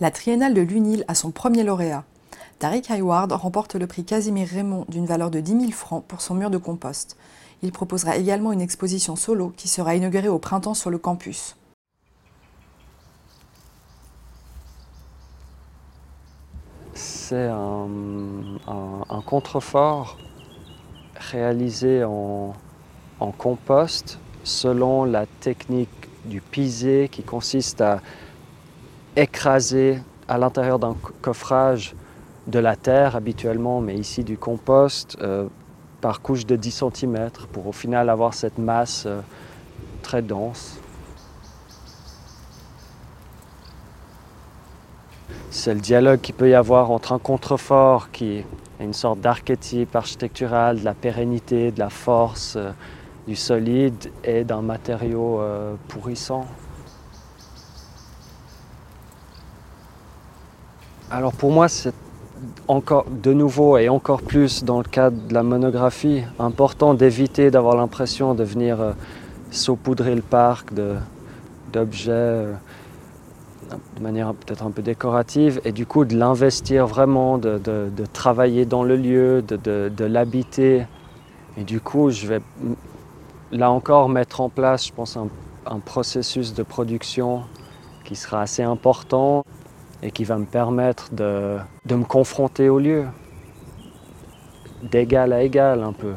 La Triennale de l'UNIL a son premier lauréat. Tariq Hayward remporte le prix Casimir Raymond d'une valeur de 10 000 francs pour son mur de compost. Il proposera également une exposition solo qui sera inaugurée au printemps sur le campus. C'est un, contrefort réalisé en, en compost selon la technique du pisé qui consiste à écraser à l'intérieur d'un coffrage de la terre habituellement, mais ici du compost, euh, par couche de 10 cm pour au final avoir cette masse euh, très dense. C'est le dialogue qu'il peut y avoir entre un contrefort qui est une sorte d'archétype architectural de la pérennité, de la force, euh, du solide et d'un matériau pourrissant. Alors pour moi, c'est encore de nouveau et encore plus dans le cadre de la monographie, important d'éviter d'avoir l'impression de venir euh, saupoudrer le parc d'objets euh, de manière peut-être un peu décorative et du coup de l'investir vraiment, de, travailler dans le lieu, de, l'habiter. Et du coup, je vais là encore mettre en place, je pense, un processus de production qui sera assez important et qui va me permettre de, de me confronter au lieu, d'égal à égal un peu.